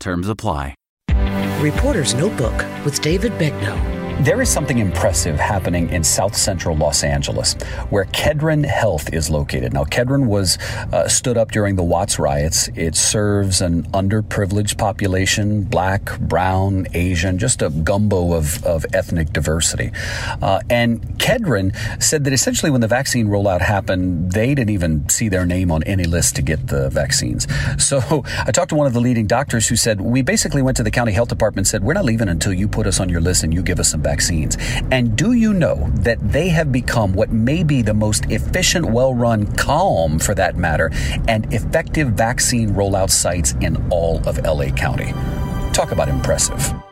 Terms apply. Reporter's Notebook with David Begnaud. There is something impressive happening in south central Los Angeles, where Kedren Health is located. Now, Kedren was uh, stood up during the Watts riots. It serves an underprivileged population black, brown, Asian, just a gumbo of, of ethnic diversity. Uh, and Kedren said that essentially when the vaccine rollout happened, they didn't even see their name on any list to get the vaccines. So I talked to one of the leading doctors who said, We basically went to the county health department and said, We're not leaving until you put us on your list and you give us some vaccines. And do you know that they have become what may be the most efficient, well run, calm for that matter, and effective vaccine rollout sites in all of LA County? Talk about impressive.